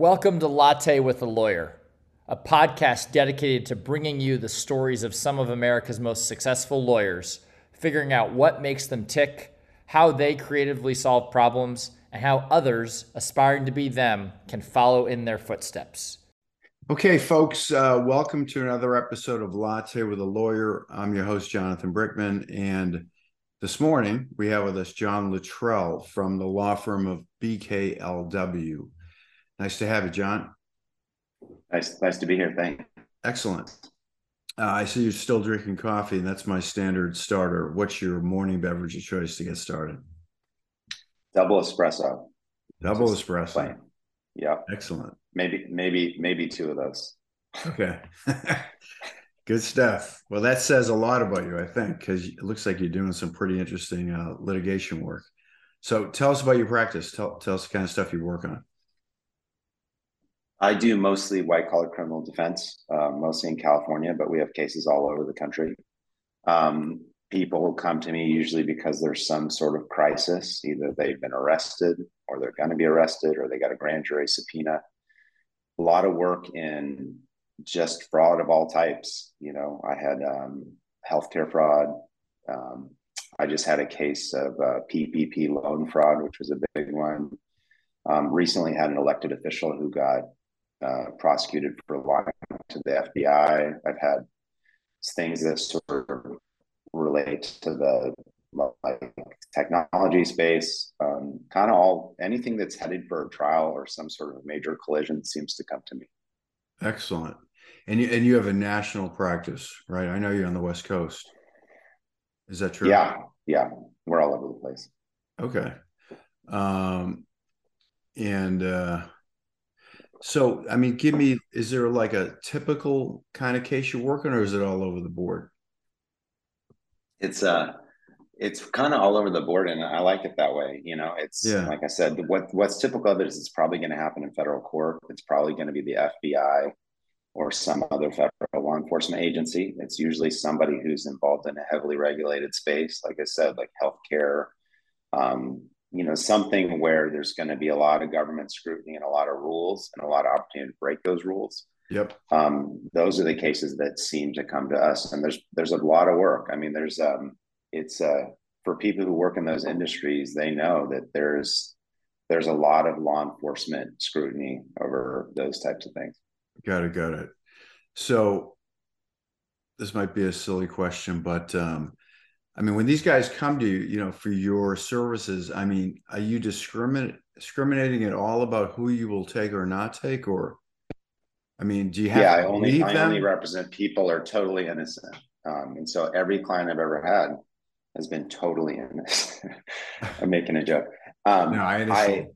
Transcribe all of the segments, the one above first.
Welcome to Latte with a Lawyer, a podcast dedicated to bringing you the stories of some of America's most successful lawyers, figuring out what makes them tick, how they creatively solve problems, and how others aspiring to be them can follow in their footsteps. Okay, folks, uh, welcome to another episode of Latte with a Lawyer. I'm your host, Jonathan Brickman, and this morning we have with us John Littrell from the law firm of BKLW. Nice to have you, John. Nice, nice to be here. Thanks. Excellent. Uh, I see you're still drinking coffee, and that's my standard starter. What's your morning beverage of choice to get started? Double espresso. Double Just espresso. Plain. Yeah. Excellent. Maybe, maybe, maybe two of those. Okay. Good stuff. Well, that says a lot about you, I think, because it looks like you're doing some pretty interesting uh, litigation work. So, tell us about your practice. Tell, tell us the kind of stuff you work on. I do mostly white collar criminal defense, uh, mostly in California, but we have cases all over the country. Um, people come to me usually because there's some sort of crisis. Either they've been arrested or they're going to be arrested or they got a grand jury subpoena. A lot of work in just fraud of all types. You know, I had um, healthcare fraud. Um, I just had a case of uh, PPP loan fraud, which was a big one. Um, recently had an elected official who got uh, prosecuted for lying to the FBI. I've had things that sort of relate to the like technology space, um, kind of all anything that's headed for a trial or some sort of major collision seems to come to me. Excellent, and you and you have a national practice, right? I know you're on the West Coast. Is that true? Yeah, yeah, we're all over the place. Okay, um, and uh, so, I mean, give me, is there like a typical kind of case you're working or is it all over the board? It's, uh, it's kind of all over the board and I like it that way. You know, it's yeah. like I said, what what's typical of it is it's probably going to happen in federal court. It's probably going to be the FBI or some other federal law enforcement agency. It's usually somebody who's involved in a heavily regulated space, like I said, like healthcare, um, you know something where there's going to be a lot of government scrutiny and a lot of rules and a lot of opportunity to break those rules. Yep. Um, those are the cases that seem to come to us and there's there's a lot of work. I mean there's um it's uh for people who work in those industries they know that there's there's a lot of law enforcement scrutiny over those types of things. Got it got it. So this might be a silly question but um I mean, when these guys come to you, you know, for your services, I mean, are you discriminate discriminating at all about who you will take or not take, or I mean, do you have? Yeah, I only I only represent people are totally innocent, um, and so every client I've ever had has been totally innocent. I'm making a joke. Um, no, I understand. I,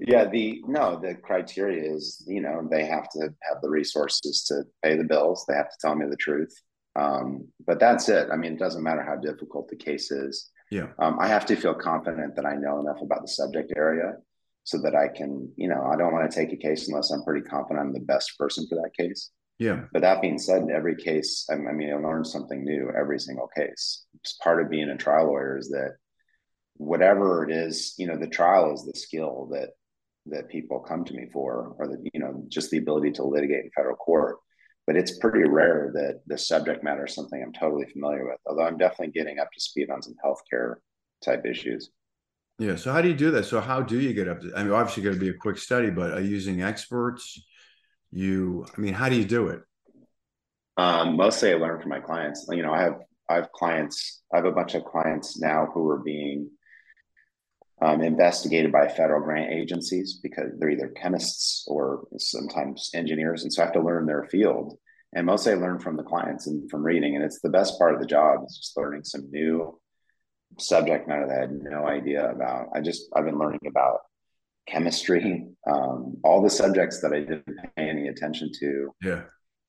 yeah, the no, the criteria is you know they have to have the resources to pay the bills. They have to tell me the truth. Um, but that's it. I mean, it doesn't matter how difficult the case is. Yeah. Um, I have to feel confident that I know enough about the subject area so that I can, you know, I don't want to take a case unless I'm pretty confident I'm the best person for that case. Yeah. But that being said, in every case, I mean, I learn something new every single case. It's part of being a trial lawyer is that whatever it is, you know, the trial is the skill that that people come to me for, or the, you know, just the ability to litigate in federal court but it's pretty rare that the subject matter is something I'm totally familiar with. Although I'm definitely getting up to speed on some healthcare type issues. Yeah. So how do you do that? So how do you get up to? I mean, obviously, got to be a quick study, but are using experts? You, I mean, how do you do it? Um, mostly, I learn from my clients. You know, I have I have clients. I have a bunch of clients now who are being um, investigated by federal grant agencies because they're either chemists or sometimes engineers. And so I have to learn their field. And mostly I learn from the clients and from reading. And it's the best part of the job is just learning some new subject matter that I had no idea about. I just, I've been learning about chemistry, um, all the subjects that I didn't pay any attention to. Yeah.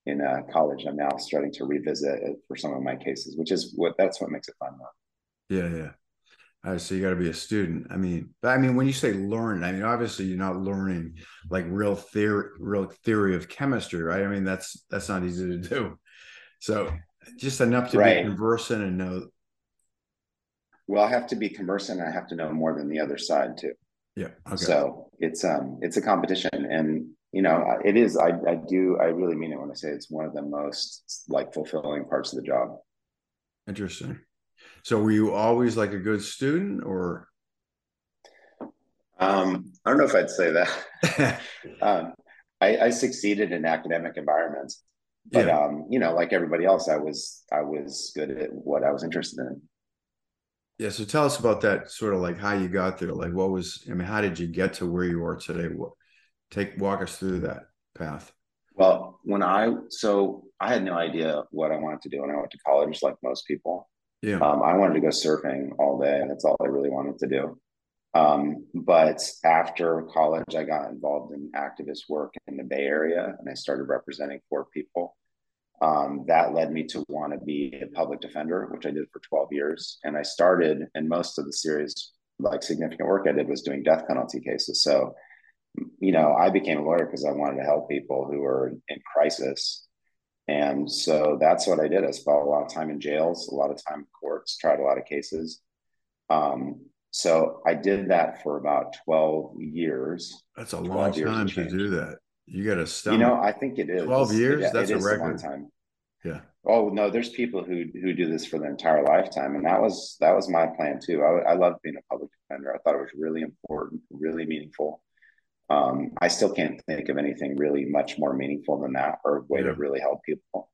In uh, college, I'm now starting to revisit it for some of my cases, which is what that's what makes it fun. Though. Yeah, yeah. Uh, so you got to be a student. I mean, but I mean, when you say learn, I mean, obviously you're not learning like real theory, real theory of chemistry, right? I mean, that's that's not easy to do. So just enough to right. be conversant and know. Well, I have to be conversant. I have to know more than the other side too. Yeah. Okay. So it's um it's a competition, and you know, it is. I I do. I really mean it when I say it's one of the most like fulfilling parts of the job. Interesting. So were you always like a good student or? Um, I don't know if I'd say that. um, I, I, succeeded in academic environments, but yeah. um, you know, like everybody else, I was I was good at what I was interested in. Yeah. So tell us about that. Sort of like how you got there. Like, what was? I mean, how did you get to where you are today? What take walk us through that path. Well, when I so I had no idea what I wanted to do when I went to college, like most people. Yeah. Um, I wanted to go surfing all day. And that's all I really wanted to do. Um, but after college, I got involved in activist work in the Bay Area and I started representing poor people. Um, that led me to want to be a public defender, which I did for 12 years. And I started, and most of the series, like significant work I did was doing death penalty cases. So, you know, I became a lawyer because I wanted to help people who were in crisis. And so that's what I did. I spent a lot of time in jails, a lot of time in courts, tried a lot of cases. Um, so I did that for about 12 years. That's a long time to do that. You got to stop. You know, I think it is 12 years. It, That's it a record. A time. Yeah. Oh no, there's people who who do this for their entire lifetime, and that was that was my plan too. I, I love being a public defender. I thought it was really important, really meaningful. Um, I still can't think of anything really much more meaningful than that, or a way to really help people.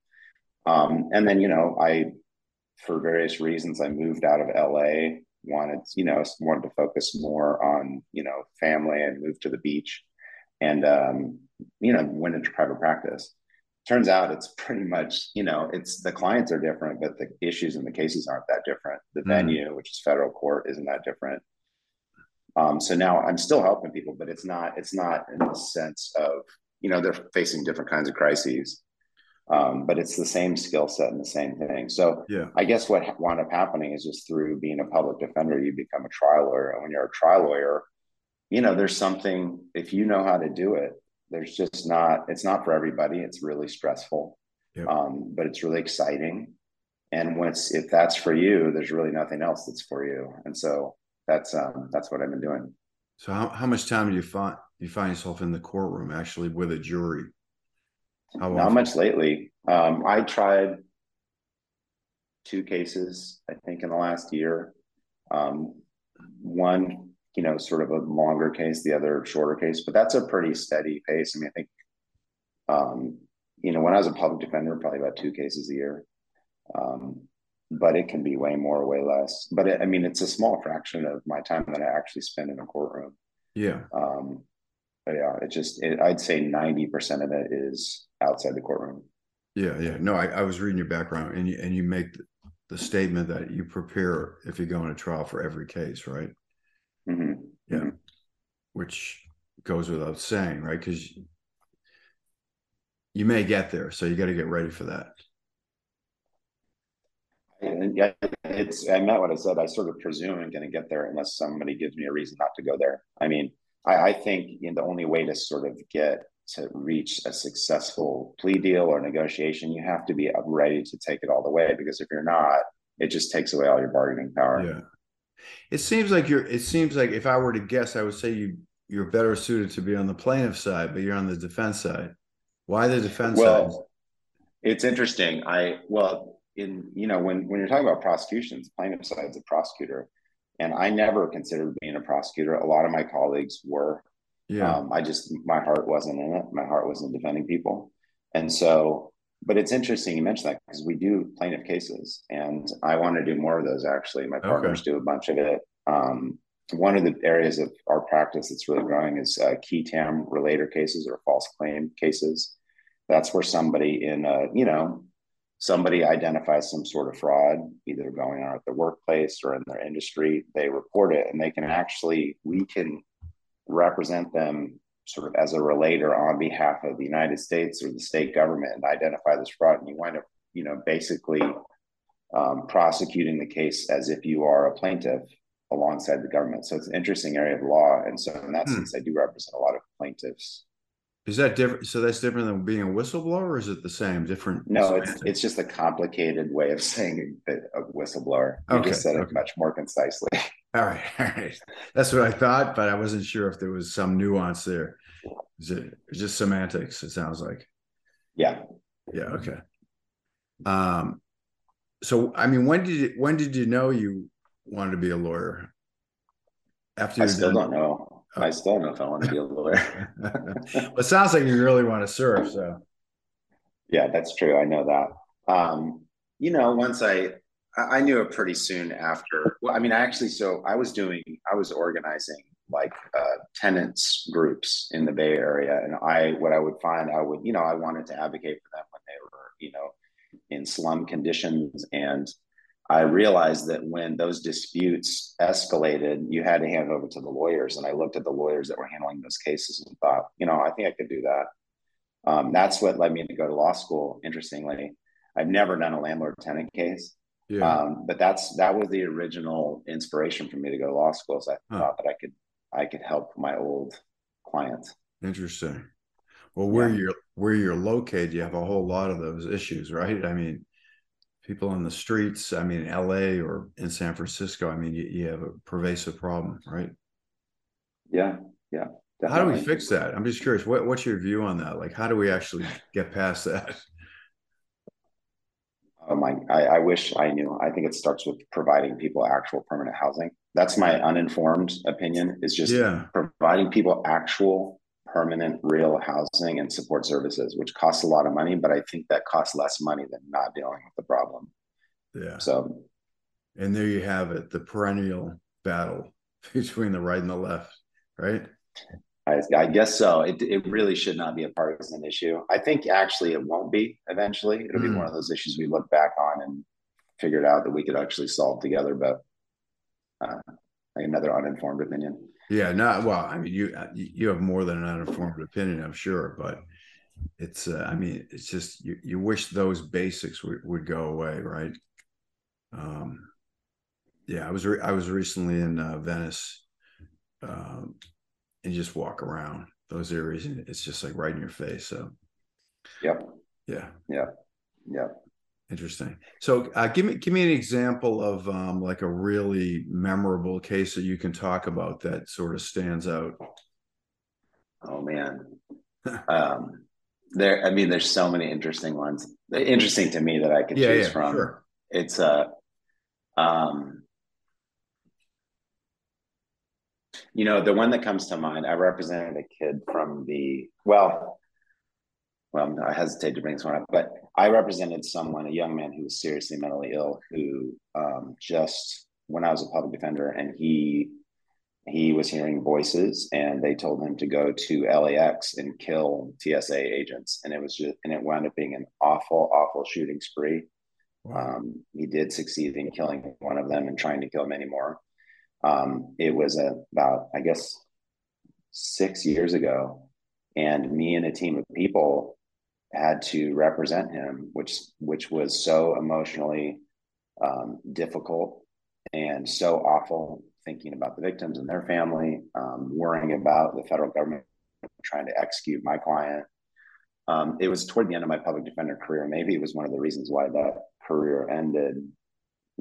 Um, and then you know, I, for various reasons, I moved out of LA wanted, you know, wanted to focus more on, you know, family and moved to the beach and, um, you know, went into private practice. Turns out it's pretty much, you know, it's the clients are different, but the issues and the cases aren't that different. The mm. venue, which is federal court, isn't that different. Um, so now I'm still helping people, but it's not, it's not in the sense of, you know, they're facing different kinds of crises um, but it's the same skill set and the same thing. So yeah, I guess what wound up happening is just through being a public defender, you become a trial lawyer. And when you're a trial lawyer, you know, there's something if you know how to do it, there's just not. It's not for everybody. It's really stressful, um, but it's really exciting. And once if that's for you, there's really nothing else that's for you. And so that's um, that's what I've been doing. So how, how much time do you find you find yourself in the courtroom actually with a jury? How Not much lately. Um, I tried two cases, I think, in the last year. Um, one, you know, sort of a longer case, the other shorter case, but that's a pretty steady pace. I mean, I think, um, you know, when I was a public defender, probably about two cases a year. Um, but it can be way more, way less. But it, I mean, it's a small fraction of my time that I actually spend in a courtroom. Yeah. Um, but yeah, it just it, I'd say ninety percent of it is outside the courtroom. Yeah, yeah. No, I, I was reading your background, and you and you make the statement that you prepare if you go on a trial for every case, right? Mm-hmm. Yeah, mm-hmm. which goes without saying, right? Because you may get there, so you got to get ready for that. Yeah, it's I meant what I said. I sort of presume I'm going to get there unless somebody gives me a reason not to go there. I mean, I, I think you know, the only way to sort of get to reach a successful plea deal or negotiation, you have to be ready to take it all the way. Because if you're not, it just takes away all your bargaining power. Yeah. It seems like you're. It seems like if I were to guess, I would say you you're better suited to be on the plaintiff side, but you're on the defense side. Why the defense well, side? It's interesting. I well, in you know when when you're talking about prosecutions, the plaintiff side's a prosecutor. And I never considered being a prosecutor. A lot of my colleagues were. Yeah. Um, I just, my heart wasn't in it. My heart wasn't defending people. And so, but it's interesting you mentioned that because we do plaintiff cases and I want to do more of those actually. My partners okay. do a bunch of it. Um, one of the areas of our practice that's really growing is uh, qui tam relator cases or false claim cases. That's where somebody in a, you know, somebody identifies some sort of fraud, either going on at the workplace or in their industry, they report it and they can actually, we can represent them sort of as a relator on behalf of the United States or the state government and identify this fraud. And you wind up, you know, basically um, prosecuting the case as if you are a plaintiff alongside the government. So it's an interesting area of law. And so in that hmm. sense, I do represent a lot of plaintiffs is that different? So that's different than being a whistleblower, or is it the same? Different? No, it's it's just a complicated way of saying a whistleblower. You okay, just said okay. it much more concisely. All right, all right. That's what I thought, but I wasn't sure if there was some nuance there. Is it it's just semantics? It sounds like. Yeah. Yeah. Okay. Um. So, I mean, when did you, when did you know you wanted to be a lawyer? After I still done... don't know. I still don't know if I want to be a lawyer. well, it sounds like you really want to serve. So. Yeah, that's true. I know that. Um, you know, once I I knew it pretty soon after. Well, I mean, I actually, so I was doing, I was organizing like uh, tenants groups in the Bay Area, and I, what I would find, I would, you know, I wanted to advocate for them when they were, you know, in slum conditions, and I realized that when those disputes escalated, you had to hand over to the lawyers, and I looked at the lawyers that were handling those cases and thought, you know, I think I could do that. Um, that's what led me to go to law school. Interestingly, I've never done a landlord tenant case yeah. Um, but that's that was the original inspiration for me to go to law school. So I huh. thought that I could I could help my old clients. Interesting. Well, where yeah. you're where you're located, you have a whole lot of those issues, right? I mean, people on the streets. I mean, L.A. or in San Francisco. I mean, you, you have a pervasive problem, right? Yeah, yeah. Definitely. How do we fix that? I'm just curious. What, what's your view on that? Like, how do we actually get past that? Oh my, I, I wish I knew. I think it starts with providing people actual permanent housing. That's my uninformed opinion. Is just yeah. providing people actual permanent real housing and support services, which costs a lot of money, but I think that costs less money than not dealing with the problem. Yeah. So, and there you have it, the perennial battle between the right and the left, right? I, I, guess so. It, it really should not be a partisan issue. I think actually it won't be eventually. It'll mm. be one of those issues we look back on and figured out that we could actually solve together. But uh, another uninformed opinion. Yeah, not well. I mean, you you have more than an uninformed opinion, I'm sure, but it's. Uh, I mean, it's just you. You wish those basics would, would go away, right? Um, yeah, I was re- I was recently in uh, Venice. Um, and just walk around those areas and it's just like right in your face. So, yep. Yeah. Yeah. Yeah. Interesting. So, uh, give me give me an example of um, like a really memorable case that you can talk about that sort of stands out. Oh man, um, there. I mean, there's so many interesting ones. Interesting to me that I could yeah, choose yeah, from. Sure. It's a, uh, um, You know, the one that comes to mind, I represented a kid from the, well, well, I hesitate to bring this one up, but I represented someone, a young man who was seriously mentally ill, who um, just when I was a public defender, and he he was hearing voices, and they told him to go to LAX and kill TSA agents, and it was just, and it wound up being an awful, awful shooting spree. Wow. Um, he did succeed in killing one of them and trying to kill many more. Um, it was about, I guess, six years ago, and me and a team of people had to represent him, which which was so emotionally um, difficult and so awful. Thinking about the victims and their family, um, worrying about the federal government trying to execute my client. Um, it was toward the end of my public defender career. Maybe it was one of the reasons why that career ended.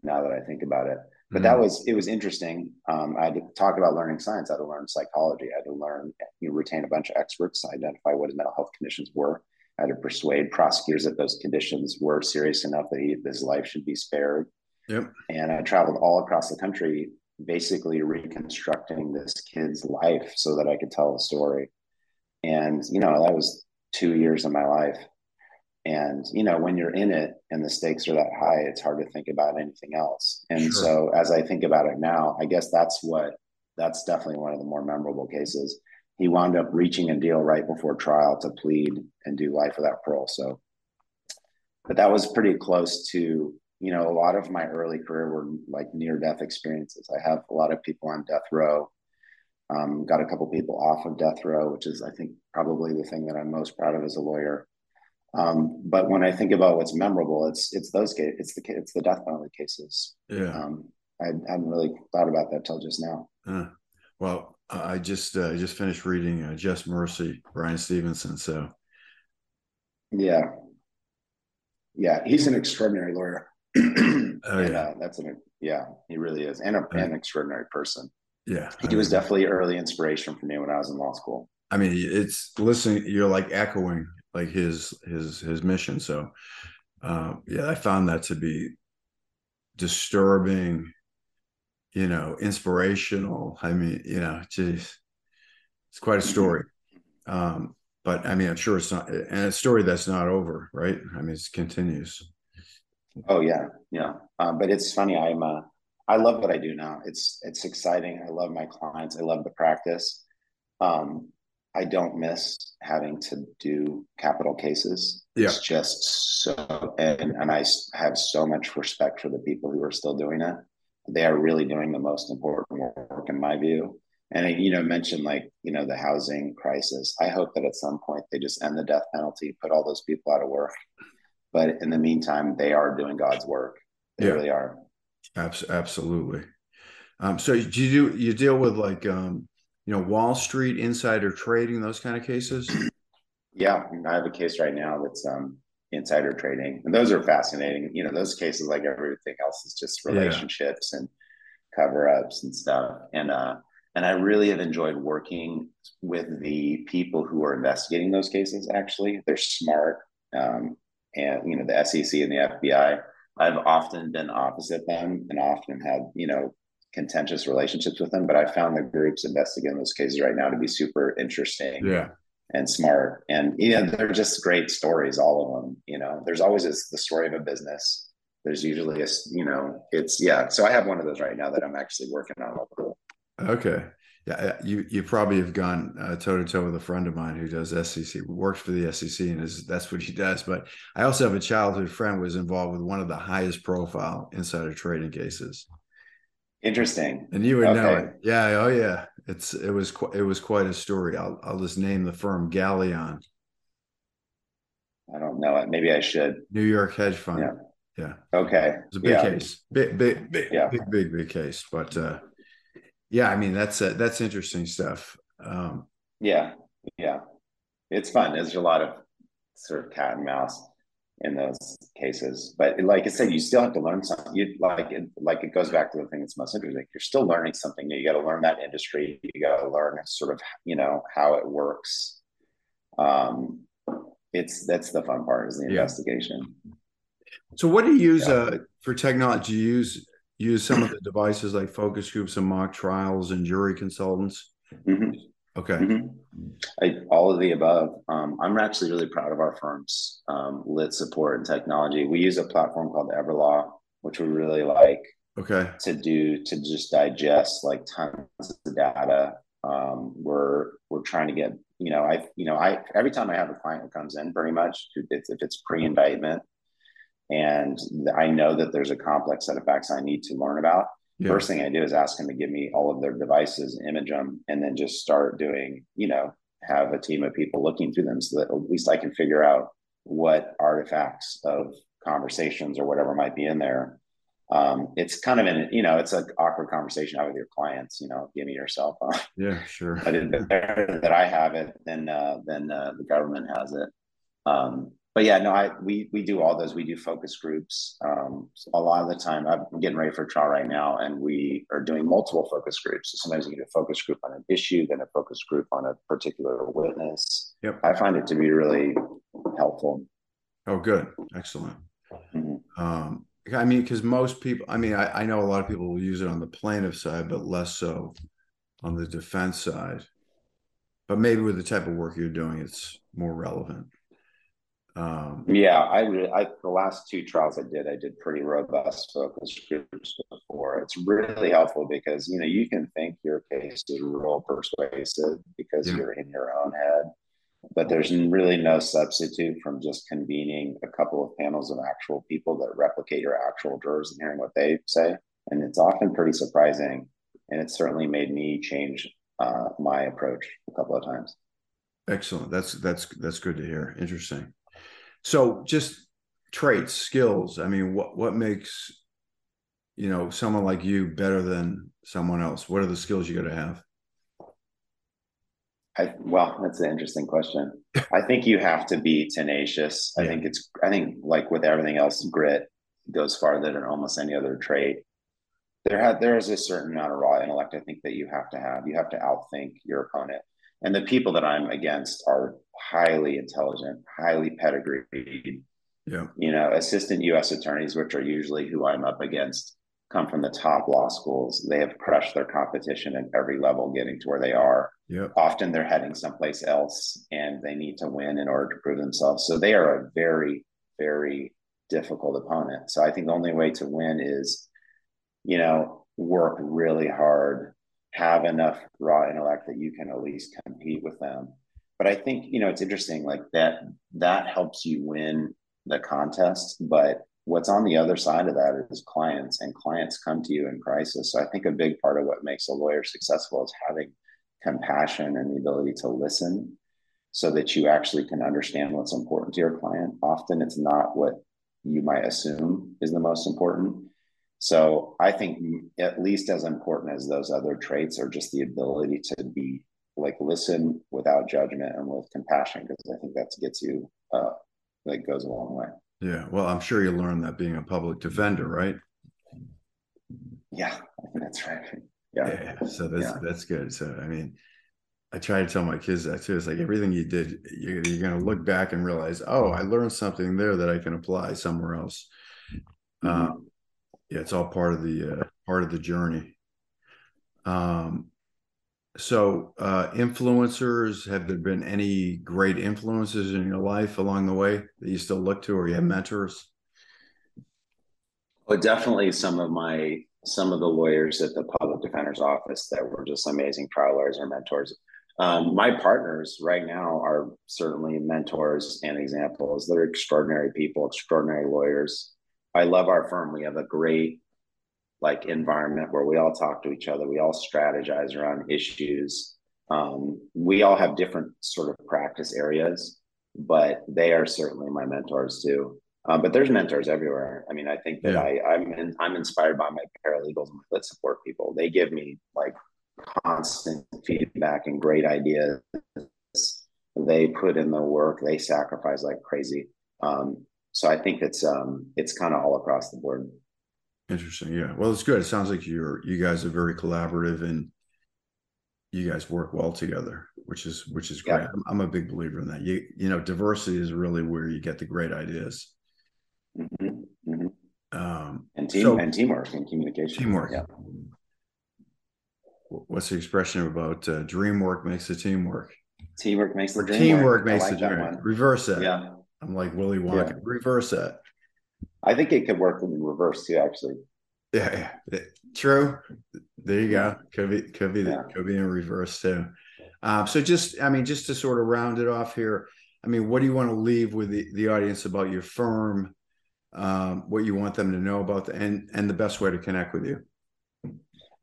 Now that I think about it, but mm-hmm. that was it was interesting. Um, I had to talk about learning science. I had to learn psychology. I had to learn you know, retain a bunch of experts, identify what his mental health conditions were. Had to persuade prosecutors that those conditions were serious enough that he, his life should be spared. Yep. And I traveled all across the country, basically reconstructing this kid's life so that I could tell a story. And you know that was two years of my life and you know when you're in it and the stakes are that high it's hard to think about anything else and sure. so as i think about it now i guess that's what that's definitely one of the more memorable cases he wound up reaching a deal right before trial to plead and do life without parole so but that was pretty close to you know a lot of my early career were like near death experiences i have a lot of people on death row um, got a couple people off of death row which is i think probably the thing that i'm most proud of as a lawyer um, but when I think about what's memorable, it's it's those cases, it's the it's the death penalty cases. Yeah. Um, I hadn't really thought about that till just now. Uh, well, I just uh, just finished reading uh, Just Mercy, Bryan Stevenson. So, yeah, yeah, he's an extraordinary lawyer. oh and, yeah, uh, that's an yeah, he really is, and a, an extraordinary person. Yeah, he was definitely early inspiration for me when I was in law school. I mean, it's listening. You're like echoing like his his his mission. So, uh, yeah, I found that to be disturbing. You know, inspirational. I mean, you know, geez, it's quite a story. Um, but I mean, I'm sure it's not, and a story that's not over, right? I mean, it continues. Oh yeah, yeah. Um, but it's funny. I'm, uh, I love what I do now. It's it's exciting. I love my clients. I love the practice. Um, I don't miss having to do capital cases. Yeah. It's just so, and, and I have so much respect for the people who are still doing it. They are really doing the most important work, in my view. And you know, mentioned like you know the housing crisis. I hope that at some point they just end the death penalty, put all those people out of work. But in the meantime, they are doing God's work. They yeah. really are. Absolutely. Um, so do you do you deal with like um, you know Wall Street insider trading those kind of cases? Yeah, I have a case right now that's um, insider trading, and those are fascinating. You know, those cases like everything else is just relationships yeah. and cover ups and stuff. And uh, and I really have enjoyed working with the people who are investigating those cases. Actually, they're smart, um, and you know the SEC and the FBI. I've often been opposite them, and often had you know contentious relationships with them. But I found the groups investigating those cases right now to be super interesting. Yeah. And smart, and yeah, they're just great stories. All of them, you know. There's always this, the story of a business. There's usually a, you know, it's yeah. So I have one of those right now that I'm actually working on. Okay. Yeah, you you probably have gone toe to toe with a friend of mine who does SEC, works for the SEC, and is that's what he does. But I also have a childhood friend was involved with one of the highest profile insider trading cases. Interesting. And you would okay. know it. Yeah. Oh yeah. It's it was it was quite a story. I'll I'll just name the firm Galleon. I don't know it. Maybe I should. New York hedge fund. Yeah. Yeah. Okay. It's a big yeah. case. Big big big yeah. big big big case. But uh yeah, I mean that's uh, that's interesting stuff. Um, yeah, yeah, it's fun. There's a lot of sort of cat and mouse in those cases, but like I said, you still have to learn something. You like it, like it goes back to the thing that's most interesting. You're still learning something new. You got to learn that industry. You got to learn sort of you know how it works. Um, it's that's the fun part is the yeah. investigation. So, what do you use yeah. uh, for technology? Do you use use some of the devices like focus groups and mock trials and jury consultants? Mm-hmm. Okay. Mm-hmm. I, all of the above. Um, I'm actually really proud of our firm's um, lit support and technology. We use a platform called Everlaw, which we really like. Okay. To do to just digest like tons of data. Um, we're we're trying to get you know I you know I every time I have a client who comes in, pretty much if it's, if it's pre-indictment, and I know that there's a complex set of facts I need to learn about. Yeah. First thing I do is ask them to give me all of their devices, image them, and then just start doing, you know, have a team of people looking through them so that at least I can figure out what artifacts of conversations or whatever might be in there. Um, it's kind of an, you know, it's an awkward conversation out with your clients, you know, give me your cell phone. Yeah, sure. but it's better that I have it than, uh, than uh, the government has it. Um, but yeah, no, I we we do all those. We do focus groups. Um, a lot of the time, I'm getting ready for trial right now, and we are doing multiple focus groups. So sometimes you get a focus group on an issue, then a focus group on a particular witness. Yep. I find it to be really helpful. Oh, good, excellent. Mm-hmm. Um, I mean, because most people, I mean, I, I know a lot of people will use it on the plaintiff side, but less so on the defense side. But maybe with the type of work you're doing, it's more relevant. Um, yeah, I I the last two trials I did, I did pretty robust focus groups before. It's really helpful because you know you can think your case is real persuasive because yeah. you're in your own head, but there's really no substitute from just convening a couple of panels of actual people that replicate your actual jurors and hearing what they say, and it's often pretty surprising, and it certainly made me change uh, my approach a couple of times. Excellent. That's that's that's good to hear. Interesting. So just traits, skills. I mean, what what makes you know someone like you better than someone else? What are the skills you got to have? I, well, that's an interesting question. I think you have to be tenacious. I think it's, I think like with everything else, grit goes farther than almost any other trait. There have, there is a certain amount of raw intellect I think that you have to have. You have to outthink your opponent and the people that I'm against are highly intelligent, highly pedigreed. Yeah. You know, assistant U.S. attorneys, which are usually who I'm up against, come from the top law schools. They have crushed their competition at every level, getting to where they are. Yeah. Often they're heading someplace else, and they need to win in order to prove themselves. So they are a very, very difficult opponent. So I think the only way to win is, you know, work really hard, have enough raw intellect that you can at least compete with them. But I think, you know, it's interesting, like that that helps you win the contest. But what's on the other side of that is clients, and clients come to you in crisis. So I think a big part of what makes a lawyer successful is having compassion and the ability to listen so that you actually can understand what's important to your client. Often it's not what you might assume is the most important. So I think at least as important as those other traits are just the ability to be like listen without judgment and with compassion because I think that gets you uh that goes a long way. Yeah. Well, I'm sure you learned that being a public defender, right? Yeah, that's right. Yeah. yeah so that's yeah. that's good. So I mean, I try to tell my kids that too. It's like everything you did, you're, you're going to look back and realize, oh, I learned something there that I can apply somewhere else. Mm-hmm. Um, yeah, it's all part of the uh, part of the journey. Um, so uh, influencers, have there been any great influences in your life along the way that you still look to, or you have mentors? Well, definitely some of my some of the lawyers at the public defender's office that were just amazing trial lawyers or mentors. Um, my partners right now are certainly mentors and examples. They're extraordinary people, extraordinary lawyers. I love our firm. We have a great like environment where we all talk to each other. We all strategize around issues. Um, we all have different sort of practice areas, but they are certainly my mentors too. Um, but there's mentors everywhere. I mean, I think that yeah. I, I'm in, I'm inspired by my paralegals and my lit support people. They give me like constant feedback and great ideas. They put in the work. They sacrifice like crazy. Um, so I think it's um, it's kind of all across the board. Interesting. Yeah. Well, it's good. It sounds like you're you guys are very collaborative and you guys work well together, which is which is great. Yeah. I'm, I'm, a big believer in that. You you know, diversity is really where you get the great ideas. Mm-hmm. Mm-hmm. Um, and team so, and teamwork and communication. Teamwork. Yeah what's the expression about uh, dream work makes the team work? Teamwork makes the dream teamwork makes like the dream. Reverse that. Yeah. I'm like Willy Wonka. Yeah. Reverse that. I think it could work in reverse too, actually. Yeah, yeah. True. There you go. Could be could be yeah. could be in reverse too. Um, so just I mean, just to sort of round it off here, I mean, what do you want to leave with the, the audience about your firm? Um, what you want them to know about the, and and the best way to connect with you?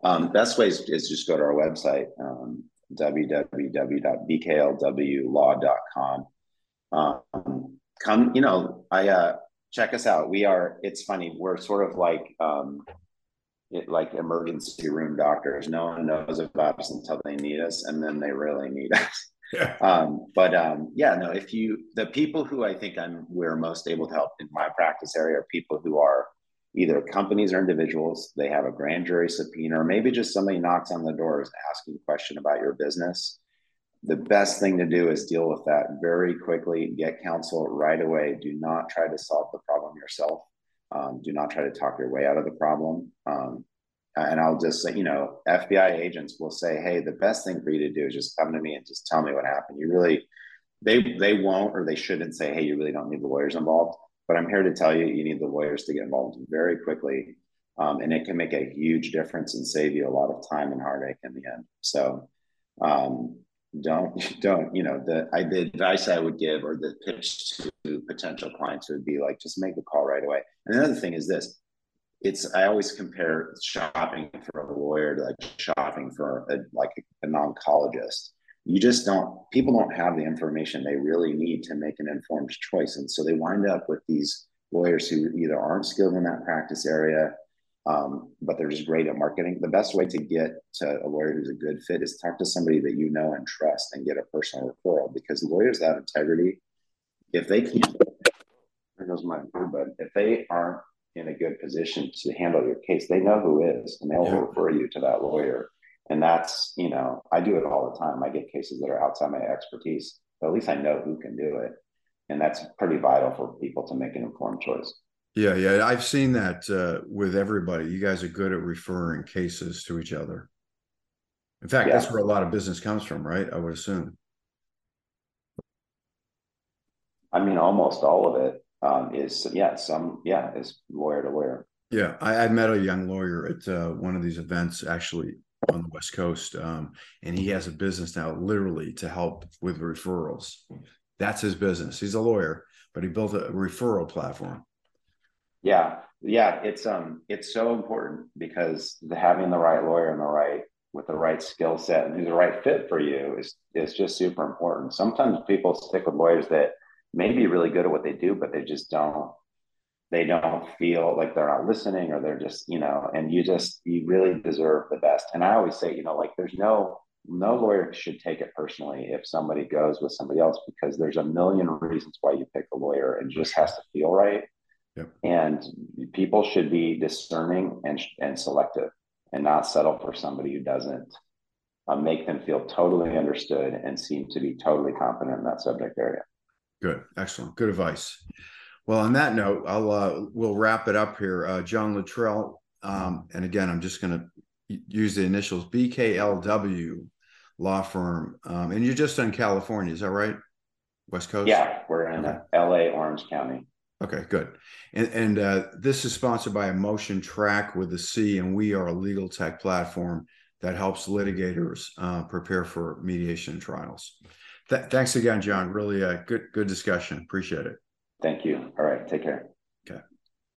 Um, best way is, is, just go to our website, um, www.bklwlaw.com. Um, come, you know, I uh, check us out. We are. It's funny. We're sort of like um, it, like emergency room doctors. No one knows about us until they need us, and then they really need us. Yeah. Um, but um, yeah, no. If you the people who I think I'm we're most able to help in my practice area are people who are either companies or individuals, they have a grand jury subpoena, or maybe just somebody knocks on the door asking a question about your business. The best thing to do is deal with that very quickly, get counsel right away. Do not try to solve the problem yourself. Um, do not try to talk your way out of the problem. Um, and I'll just say, you know, FBI agents will say, "Hey, the best thing for you to do is just come to me and just tell me what happened." You really, they they won't or they shouldn't say, "Hey, you really don't need the lawyers involved." But I'm here to tell you, you need the lawyers to get involved very quickly. Um, and it can make a huge difference and save you a lot of time and heartache in the end. So um, don't, don't, you know, the, I, the advice I would give or the pitch to potential clients would be like, just make the call right away. And another thing is this, it's, I always compare shopping for a lawyer to like shopping for a, like a, an oncologist you just don't people don't have the information they really need to make an informed choice and so they wind up with these lawyers who either aren't skilled in that practice area um, but they're just great at marketing the best way to get to a lawyer who's a good fit is talk to somebody that you know and trust and get a personal referral because lawyers that have integrity if they can't there goes my but if they aren't in a good position to handle your case they know who is and they'll yeah. refer you to that lawyer And that's, you know, I do it all the time. I get cases that are outside my expertise, but at least I know who can do it. And that's pretty vital for people to make an informed choice. Yeah, yeah, I've seen that uh, with everybody. You guys are good at referring cases to each other. In fact, Yeah. that's where a lot of business comes from, right? I would assume. I mean, almost all of it um, is, yeah, some, yeah, is lawyer to lawyer. Yeah, I, I met a young lawyer at uh, one of these events actually on the West Coast, um, and he has a business now, literally to help with referrals. That's his business. He's a lawyer, but he built a referral platform. Yeah, yeah, it's um, it's so important because the, having the right lawyer and the right with the right skill set and who's the right fit for you is is just super important. Sometimes people stick with lawyers that may be really good at what they do, but they just don't they don't feel like they're not listening or they're just you know and you just you really deserve the best. And i always say you know like there's no no lawyer should take it personally if somebody goes with somebody else because there's a million reasons why you pick a lawyer and just has to feel right Yep. and people should be discerning and and selective and not settle for somebody who doesn't uh, make them feel totally understood and seem to be totally competent in that subject area Good, excellent, good advice. Well, on that note, I'll uh, we'll wrap it up here. Uh, John Littrell, um, and again, I'm just going to use the initials BKLW law firm, um, and you're just in California, is that right? West Coast. yeah we're in Okay. la orange county Okay, good. And, and uh, this is sponsored by Emotion Track with a C, and we are a legal tech platform that helps litigators uh, prepare for mediation trials. Th- thanks again, John. Really uh, good good discussion. Appreciate it. Thank you. All right. Take care.